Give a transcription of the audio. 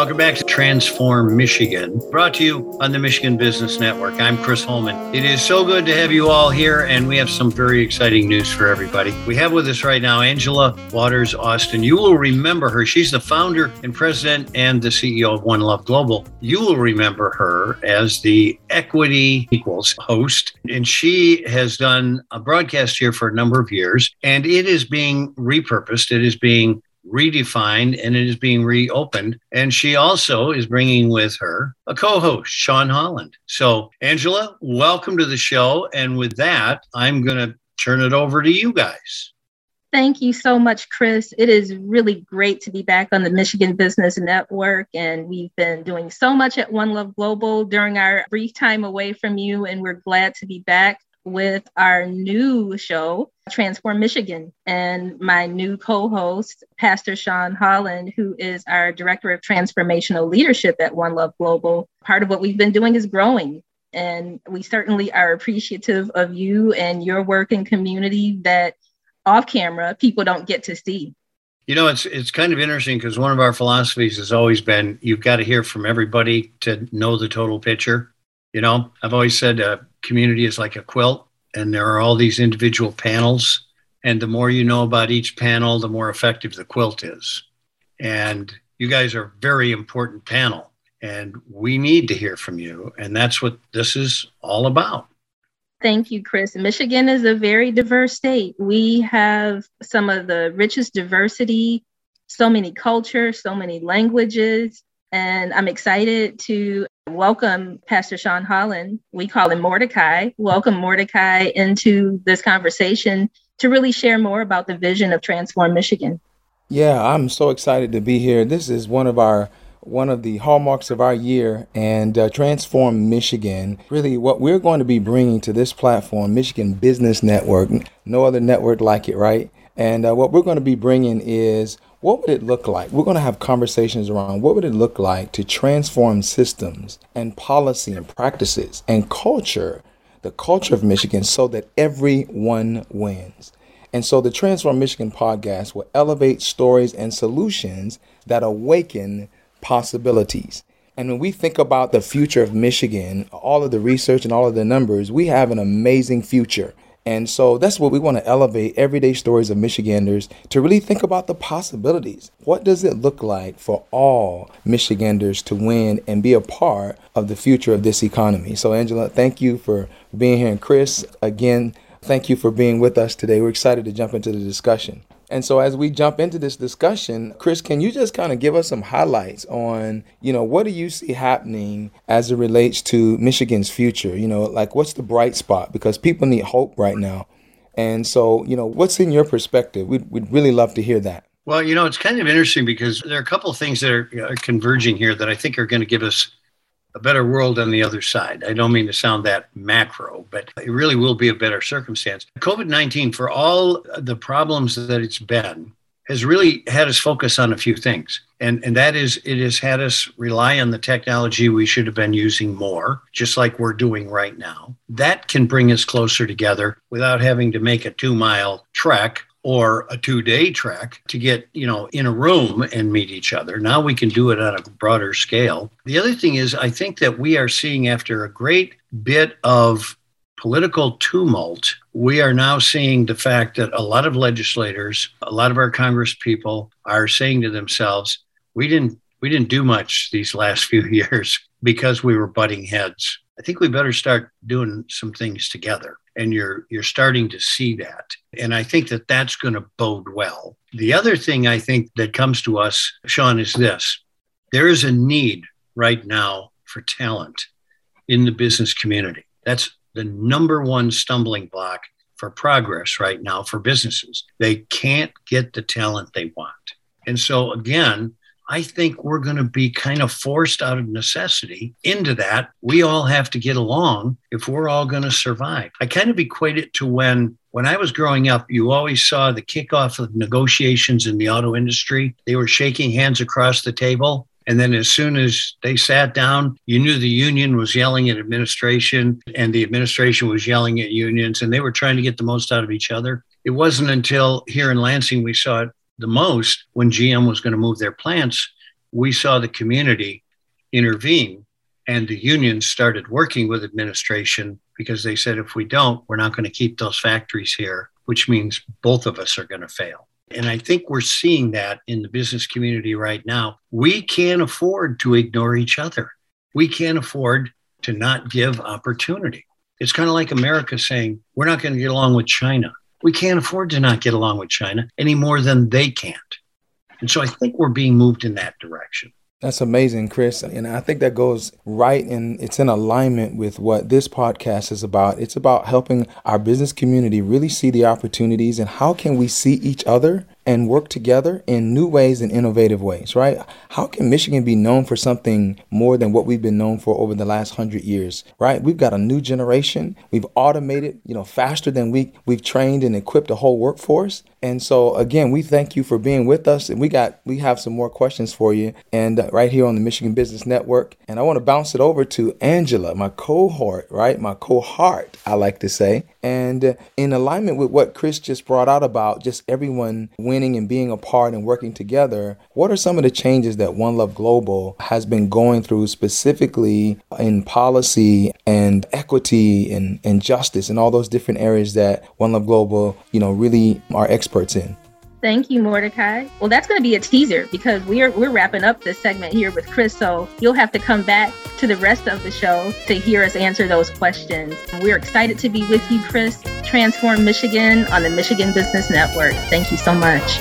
Welcome back to Transform Michigan, brought to you on the Michigan Business Network. I'm Chris Holman. It is so good to have you all here, and we have some very exciting news for everybody. We have with us right now Angela Waters Austin. You will remember her. She's the founder and president and the CEO of One Love Global. You will remember her as the Equity Equals host, and she has done a broadcast here for a number of years, and it is being repurposed. It is being redefined and it is being reopened. And she also is bringing with her a co host, Sean Holland. So, Angela, welcome to the show. And with that, I'm going to turn it over to you guys. Thank you so much, Chris. It is really great to be back on the Michigan Business Network. And we've been doing so much at One Love Global during our brief time away from you. And we're glad to be back with our new show, Transform Michigan, and my new co host, Pastor Sean Holland, who is our Director of Transformational Leadership at One Love Global. Part of what we've been doing is growing. And we certainly are appreciative of you and your work and community that off camera people don't get to see. You know, it's it's kind of interesting because one of our philosophies has always been you've got to hear from everybody to know the total picture. You know, I've always said a community is like a quilt, and there are all these individual panels. And the more you know about each panel, the more effective the quilt is. And you guys are very important panel, and we need to hear from you. And that's what this is all about. Thank you, Chris. Michigan is a very diverse state. We have some of the richest diversity, so many cultures, so many languages. And I'm excited to welcome Pastor Sean Holland. We call him Mordecai. Welcome Mordecai into this conversation to really share more about the vision of Transform Michigan. Yeah, I'm so excited to be here. This is one of our one of the hallmarks of our year and uh, transform michigan really what we're going to be bringing to this platform michigan business network no other network like it right and uh, what we're going to be bringing is what would it look like? We're going to have conversations around what would it look like to transform systems and policy and practices and culture, the culture of Michigan, so that everyone wins. And so the Transform Michigan podcast will elevate stories and solutions that awaken possibilities. And when we think about the future of Michigan, all of the research and all of the numbers, we have an amazing future. And so that's what we want to elevate everyday stories of Michiganders to really think about the possibilities. What does it look like for all Michiganders to win and be a part of the future of this economy? So, Angela, thank you for being here. And Chris, again, thank you for being with us today. We're excited to jump into the discussion. And so as we jump into this discussion, Chris, can you just kind of give us some highlights on, you know, what do you see happening as it relates to Michigan's future? You know, like what's the bright spot? Because people need hope right now. And so, you know, what's in your perspective? We'd, we'd really love to hear that. Well, you know, it's kind of interesting because there are a couple of things that are, are converging here that I think are going to give us a better world on the other side. I don't mean to sound that macro, but it really will be a better circumstance. COVID 19, for all the problems that it's been, has really had us focus on a few things. And, and that is, it has had us rely on the technology we should have been using more, just like we're doing right now. That can bring us closer together without having to make a two mile trek or a two day trek to get, you know, in a room and meet each other. Now we can do it on a broader scale. The other thing is, I think that we are seeing after a great bit of political tumult, we are now seeing the fact that a lot of legislators, a lot of our Congress people are saying to themselves, we didn't we didn't do much these last few years because we were butting heads. I think we better start doing some things together and you're you're starting to see that. And i think that that's going to bode well. The other thing i think that comes to us sean is this. There is a need right now for talent in the business community. That's the number one stumbling block for progress right now for businesses. They can't get the talent they want. And so again I think we're going to be kind of forced out of necessity into that. We all have to get along if we're all going to survive. I kind of equate it to when when I was growing up, you always saw the kickoff of negotiations in the auto industry. They were shaking hands across the table. And then as soon as they sat down, you knew the union was yelling at administration and the administration was yelling at unions, and they were trying to get the most out of each other. It wasn't until here in Lansing we saw it the most when GM was going to move their plants we saw the community intervene and the unions started working with administration because they said if we don't, we're not going to keep those factories here, which means both of us are going to fail. And I think we're seeing that in the business community right now. We can't afford to ignore each other. We can't afford to not give opportunity. It's kind of like America saying, we're not going to get along with China. We can't afford to not get along with China any more than they can't. And so I think we're being moved in that direction. That's amazing, Chris. And I think that goes right and it's in alignment with what this podcast is about. It's about helping our business community really see the opportunities and how can we see each other and work together in new ways and innovative ways, right? How can Michigan be known for something more than what we've been known for over the last hundred years, right? We've got a new generation. We've automated, you know, faster than we we've trained and equipped a whole workforce. And so again, we thank you for being with us. And we got we have some more questions for you, and uh, right here on the Michigan Business Network. And I want to bounce it over to Angela, my cohort, right? My cohort, I like to say. And uh, in alignment with what Chris just brought out about just everyone winning and being a part and working together, what are some of the changes that One Love Global has been going through specifically in policy and equity and, and justice and all those different areas that One Love Global, you know, really are experts in? Thank you, Mordecai. Well, that's going to be a teaser because we're we're wrapping up this segment here with Chris. So you'll have to come back to the rest of the show to hear us answer those questions. We're excited to be with you, Chris. Transform Michigan on the Michigan Business Network. Thank you so much.